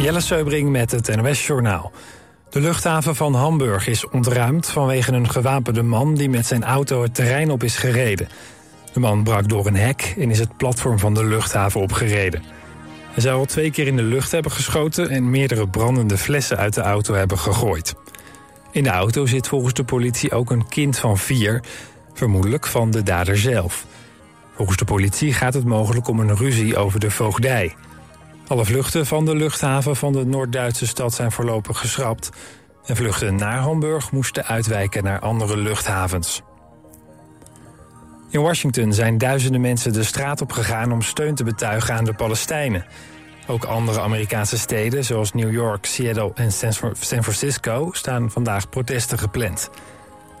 Jelle Seubring met het NOS Journaal. De luchthaven van Hamburg is ontruimd vanwege een gewapende man... die met zijn auto het terrein op is gereden. De man brak door een hek en is het platform van de luchthaven opgereden. Hij zou al twee keer in de lucht hebben geschoten... en meerdere brandende flessen uit de auto hebben gegooid. In de auto zit volgens de politie ook een kind van vier... vermoedelijk van de dader zelf. Volgens de politie gaat het mogelijk om een ruzie over de voogdij... Alle vluchten van de luchthaven van de Noord-Duitse stad zijn voorlopig geschrapt. En vluchten naar Hamburg moesten uitwijken naar andere luchthavens. In Washington zijn duizenden mensen de straat op gegaan om steun te betuigen aan de Palestijnen. Ook andere Amerikaanse steden, zoals New York, Seattle en San Francisco, staan vandaag protesten gepland.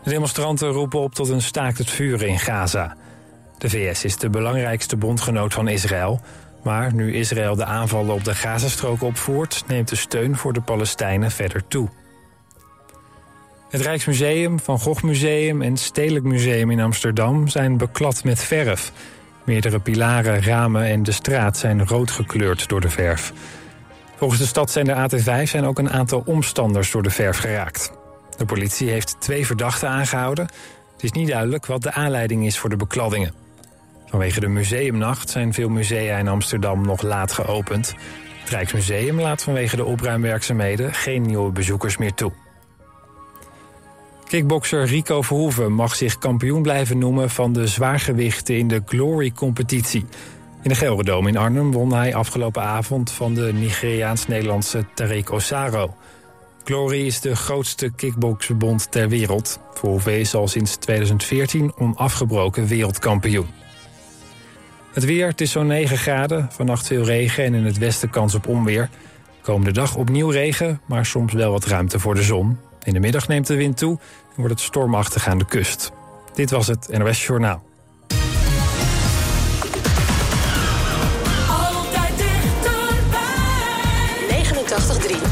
De demonstranten roepen op tot een staakt het vuren in Gaza. De VS is de belangrijkste bondgenoot van Israël. Maar nu Israël de aanvallen op de Gazastrook opvoert... neemt de steun voor de Palestijnen verder toe. Het Rijksmuseum, Van Gogh Museum en Stedelijk Museum in Amsterdam... zijn beklad met verf. Meerdere pilaren, ramen en de straat zijn rood gekleurd door de verf. Volgens de stadszender AT5 zijn ook een aantal omstanders door de verf geraakt. De politie heeft twee verdachten aangehouden. Het is niet duidelijk wat de aanleiding is voor de bekladdingen. Vanwege de museumnacht zijn veel musea in Amsterdam nog laat geopend. Het Rijksmuseum laat vanwege de opruimwerkzaamheden geen nieuwe bezoekers meer toe. Kickbokser Rico Verhoeven mag zich kampioen blijven noemen van de zwaargewichten in de Glory-competitie. In de Gelredome in Arnhem won hij afgelopen avond van de Nigeriaans-Nederlandse Tarek Osaro. Glory is de grootste kickboxverbond ter wereld. Verhoeven is al sinds 2014 onafgebroken wereldkampioen. Het weer, het is zo'n 9 graden. Vannacht veel regen en in het westen kans op onweer. Komende dag opnieuw regen, maar soms wel wat ruimte voor de zon. In de middag neemt de wind toe en wordt het stormachtig aan de kust. Dit was het NOS Journaal. Altijd dichterbij. 89.3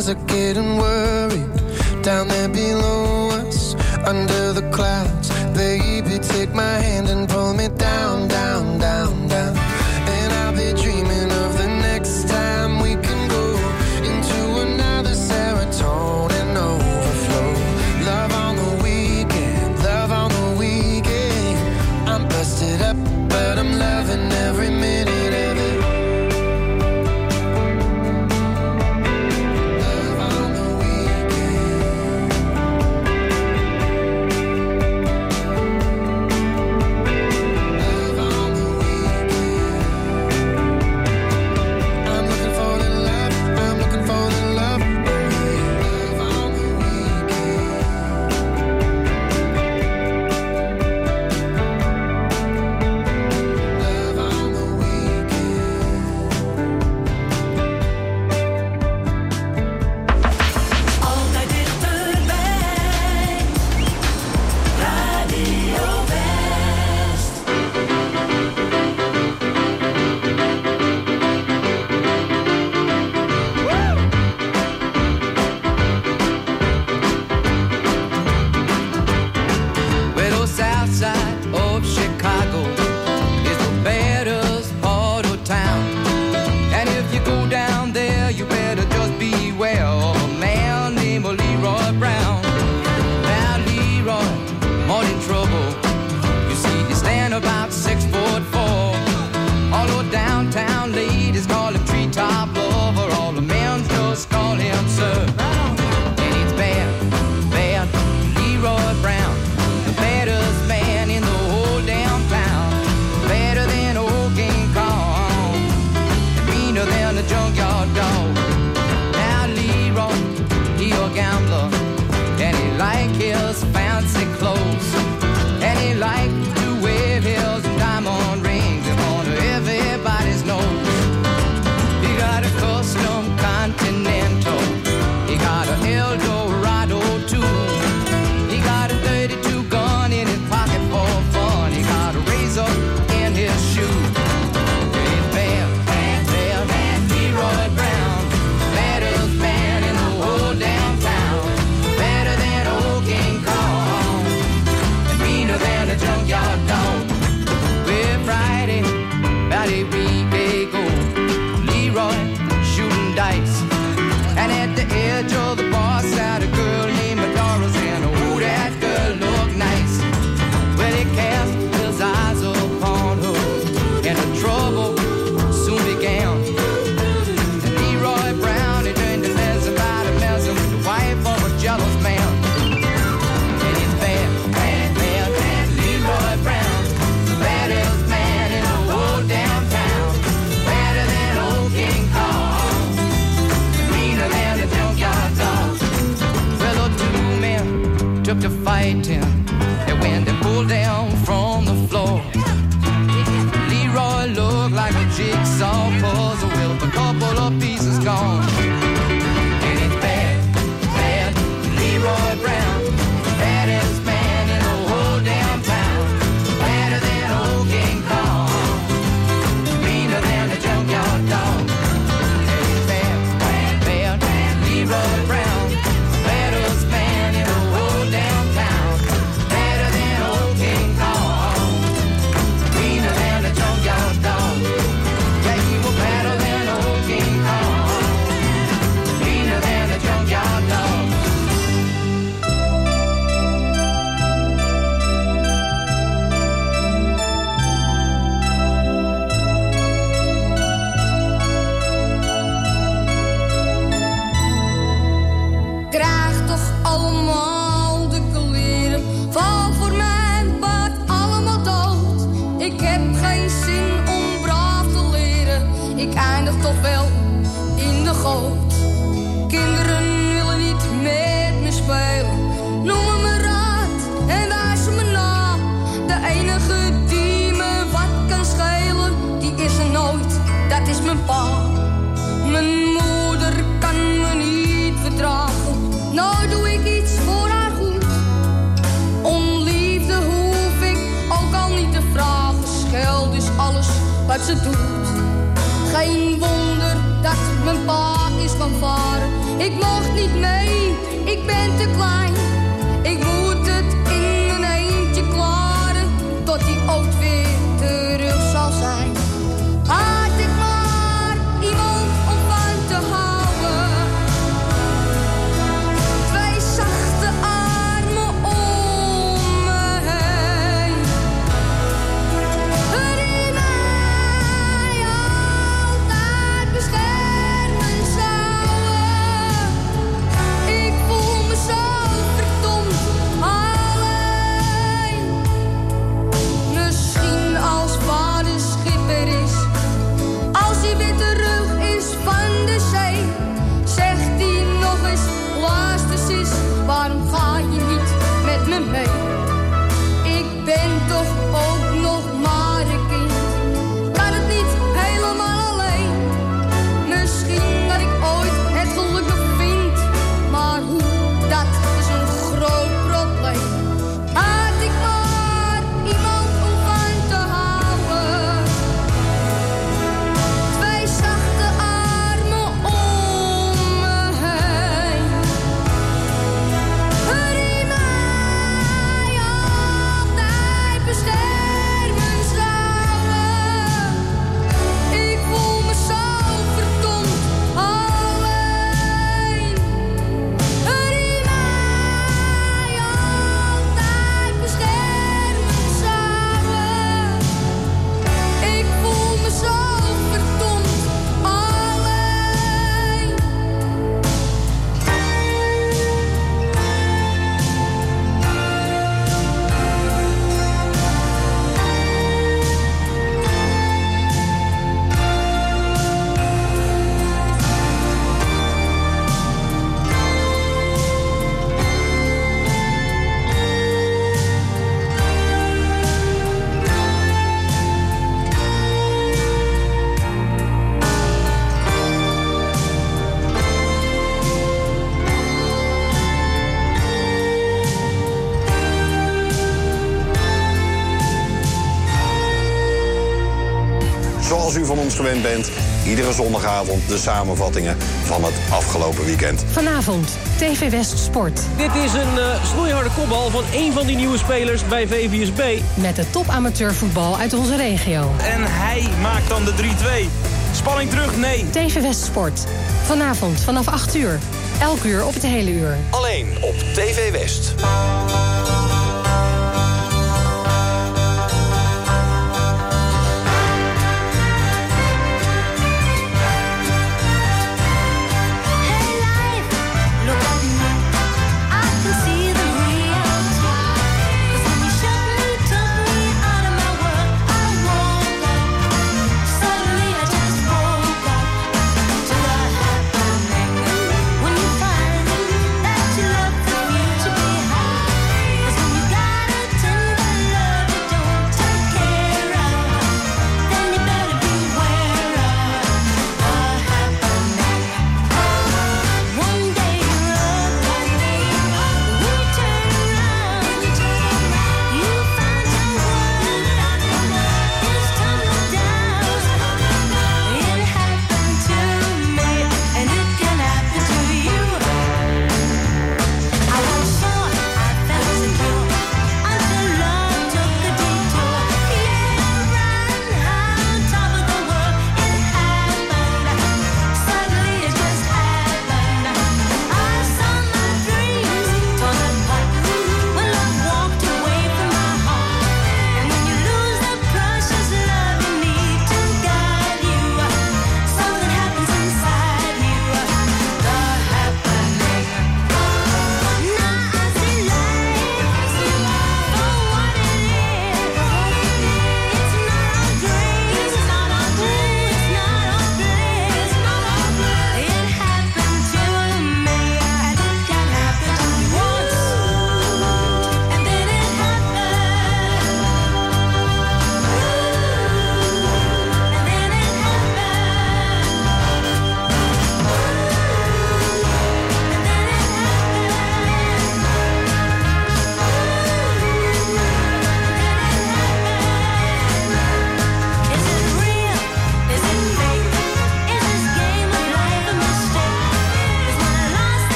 friends are getting worried. Down there waiting bent. Iedere zondagavond de samenvattingen van het afgelopen weekend. Vanavond, TV West Sport. Dit is een uh, snoeiharde kopbal van een van die nieuwe spelers bij VVSB. Met de top amateurvoetbal uit onze regio. En hij maakt dan de 3-2. Spanning terug, nee. TV West Sport. Vanavond vanaf 8 uur. Elk uur op het hele uur. Alleen op TV West.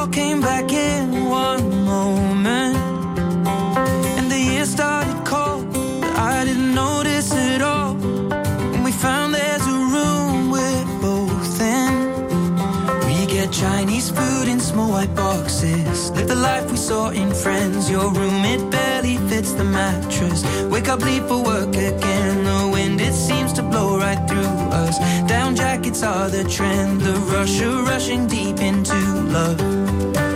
all came back in one moment. And the year started cold, but I didn't notice it all. And we found there's a room we're both in. We get Chinese food in small white boxes. Live the life we saw in friends. Your room, it barely fits the mattress. Wake up, leave for work again. The wind, it seems to blow right through us. Down jackets are the trend. The rush rushing deep into love.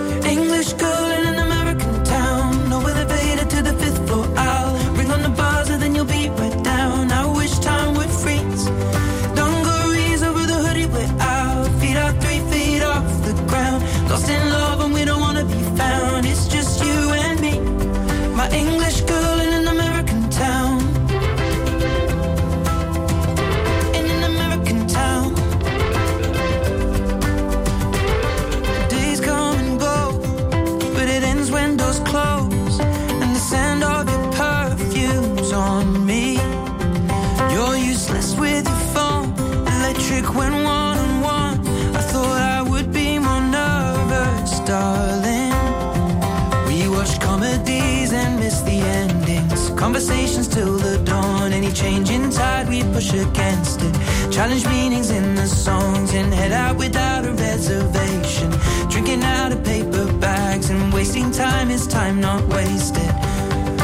against it. Challenge meanings in the songs and head out without a reservation. Drinking out of paper bags and wasting time is time not wasted.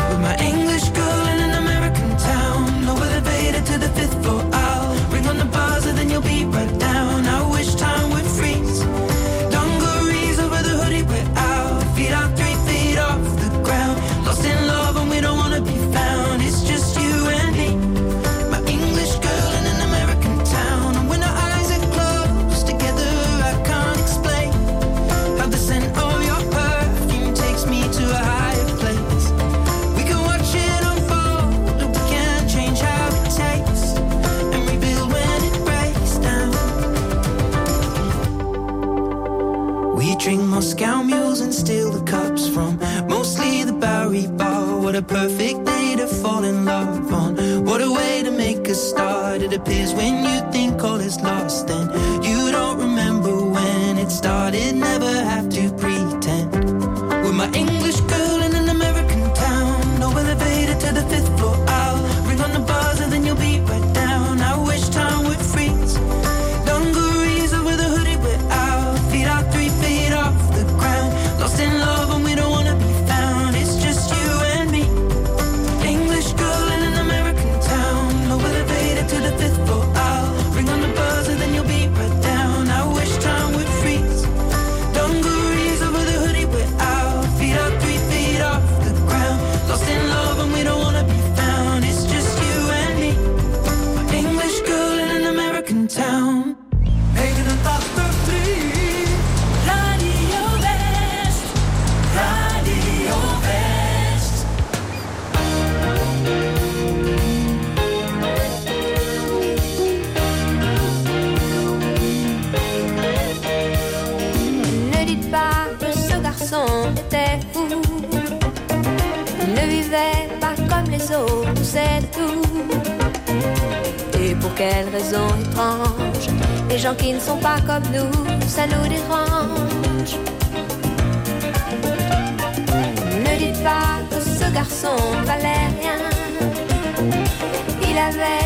With my English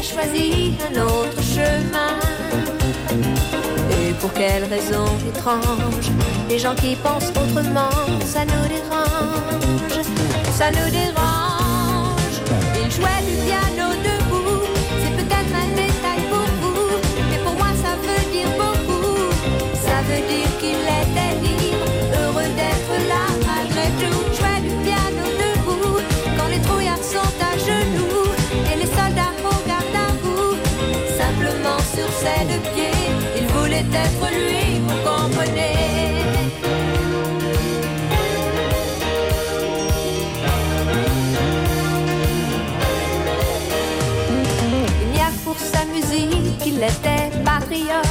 choisi un autre chemin. Et pour quelle raison étrange, les gens qui pensent autrement, ça nous dérange, ça nous dérange. Ils jouaient du piano debout, c'est peut-être un détail pour vous, mais pour moi ça veut dire beaucoup, ça veut dire qu'il était il voulait être lui, vous comprenez. Il y a pour sa musique, il était patriote.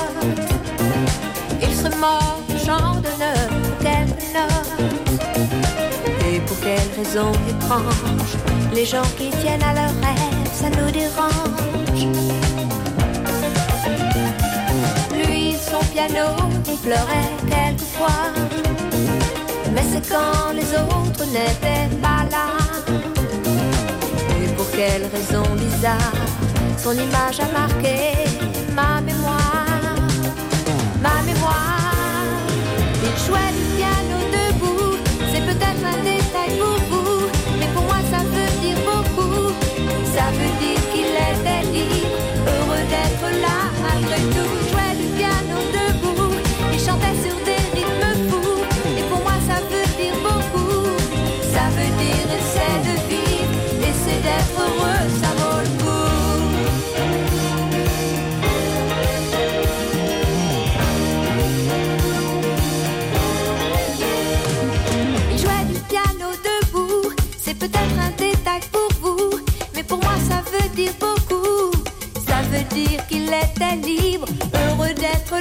Il se mort Jean de neuf, quelle note Et pour quelle raison étrange, les gens qui tiennent à leur rêve, ça nous dérange. piano, il pleurait quelquefois. Mais c'est quand les autres n'étaient pas là. Et pour quelle raison bizarre, son image a marqué ma mémoire? Ma mémoire, il jouait du piano debout. C'est peut-être un détail pour vous, mais pour moi ça veut dire beaucoup. Ça veut dire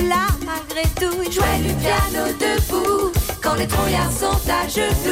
là malgré tout. Il jouait du piano debout, quand les trouillards sont à genoux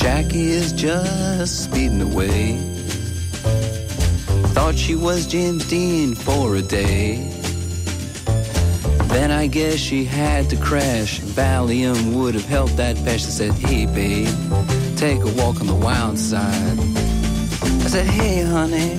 Jackie is just speeding away. Thought she was James Dean for a day. Then I guess she had to crash. Valium would have helped that patch. I said, Hey, babe, take a walk on the wild side. I said, Hey, honey,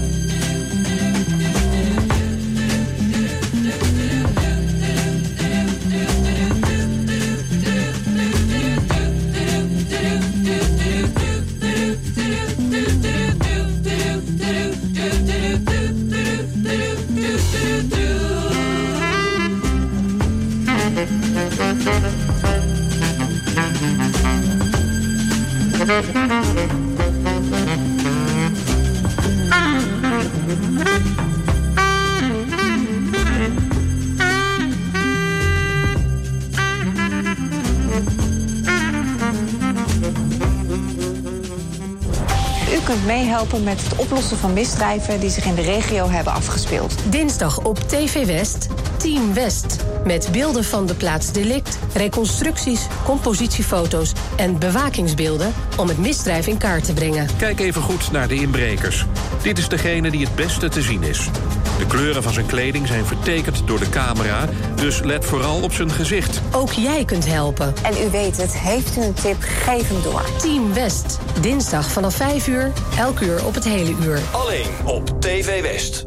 kunt meehelpen met het oplossen van misdrijven die zich in de regio hebben afgespeeld. Dinsdag op TV West, Team West. Met beelden van de plaats delict, reconstructies, compositiefoto's en bewakingsbeelden om het misdrijf in kaart te brengen. Kijk even goed naar de inbrekers. Dit is degene die het beste te zien is. De kleuren van zijn kleding zijn vertekend door de camera, dus let vooral op zijn gezicht. Ook jij kunt helpen. En u weet het, heeft u een tip, geef hem door. Team West, dinsdag vanaf 5 uur, elk uur op het hele uur. Alleen op TV West.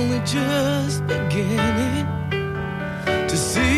only just beginning to see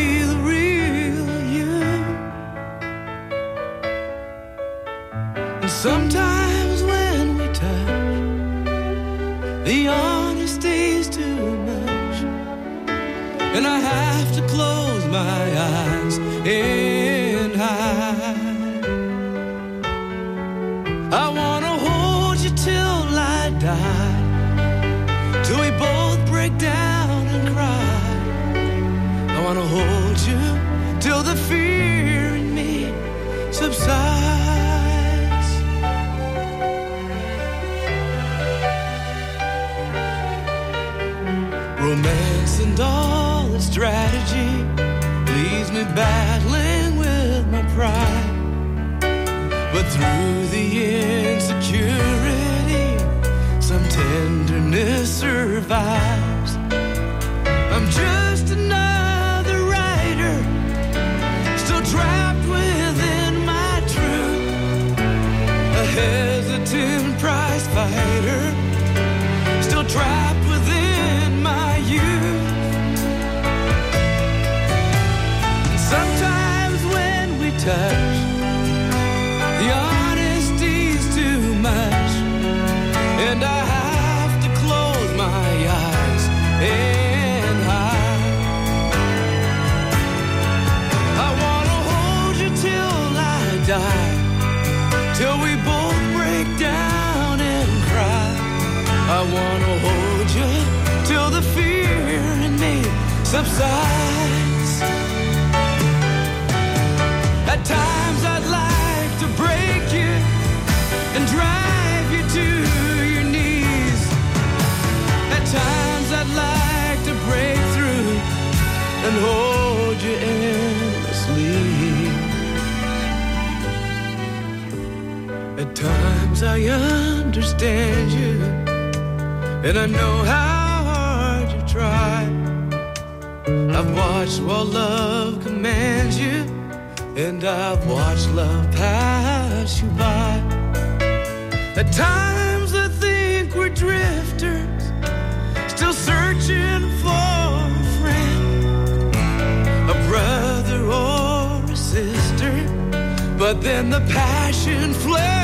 Through the insecurity, some tenderness survives. I'm just another writer, still trapped within my truth. A hesitant prize fighter, still trapped within my youth. Sometimes when we touch, subsides. At times I'd like to break you and drive you to your knees. At times I'd like to break through and hold you endlessly. At times I understand you and I know how. watched love commands you, and I've watched love pass you by. At times I think we're drifters, still searching for a friend, a brother or a sister, but then the passion flares.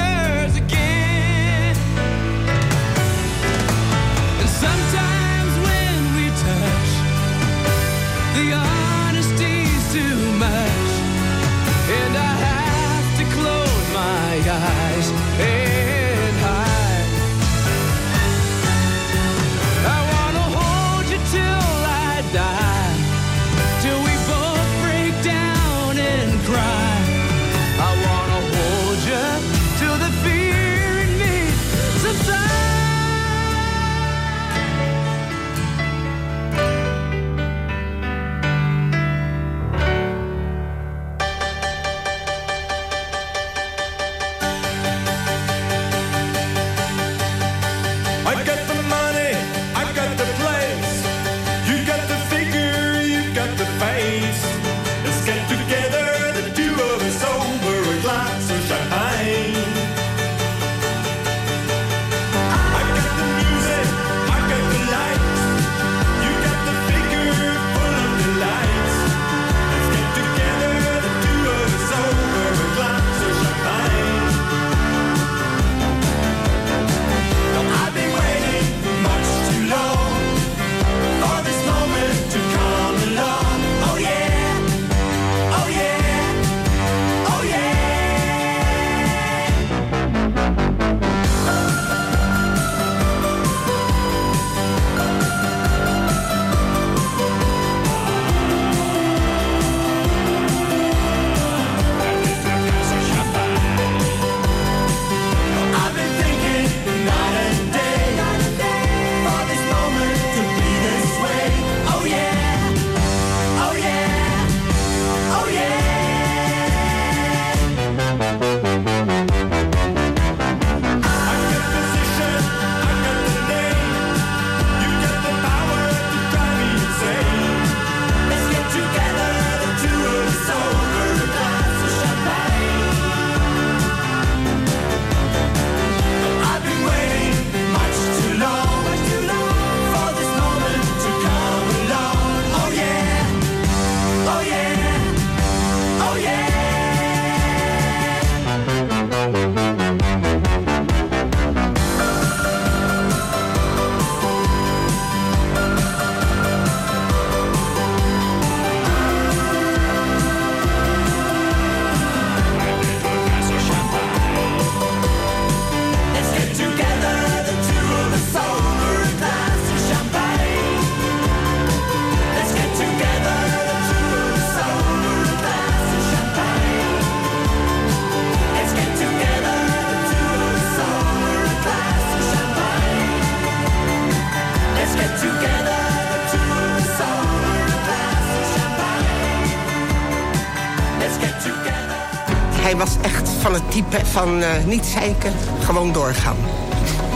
was echt van het type van eh, niet zeiken, gewoon doorgaan.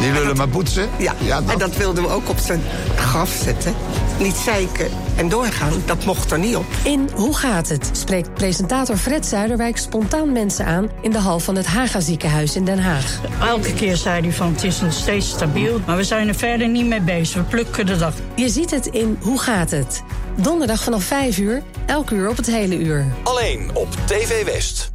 Die willen maar boetsen. Ja, en dat wilden we ook op zijn graf zetten. Niet zeiken en doorgaan, dat mocht er niet op. In Hoe gaat het? spreekt presentator Fred Zuiderwijk spontaan mensen aan... in de hal van het Haga ziekenhuis in Den Haag. Elke keer zei hij van het is nog steeds stabiel... maar we zijn er verder niet mee bezig, we plukken de dag. Je ziet het in Hoe gaat het? Donderdag vanaf 5 uur, elk uur op het hele uur. Alleen op TV West.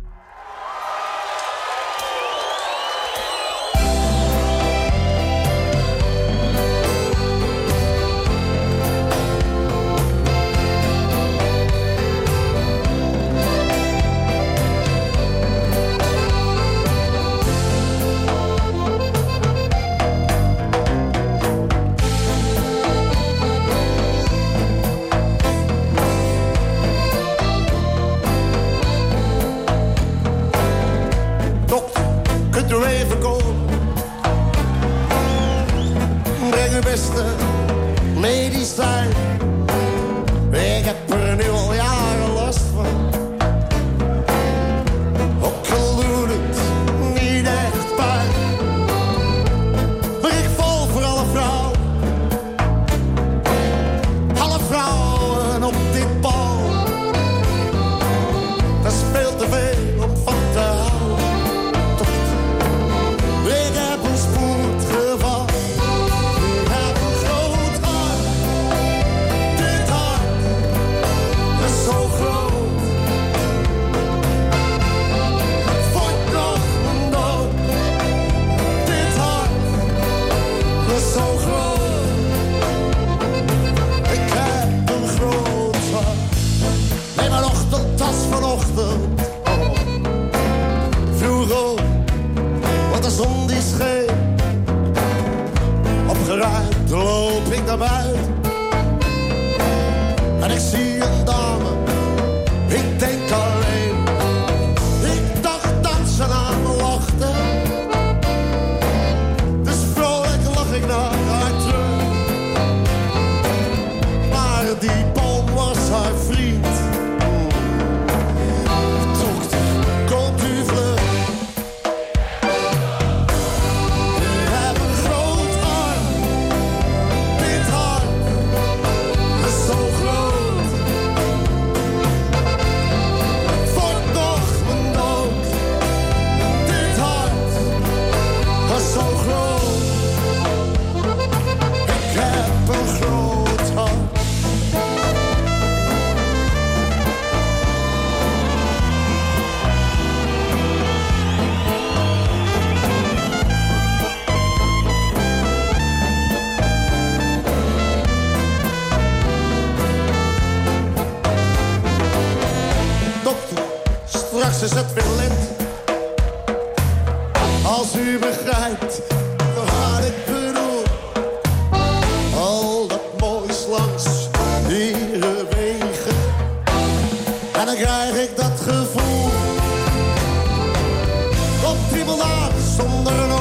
zonder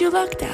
you looked out.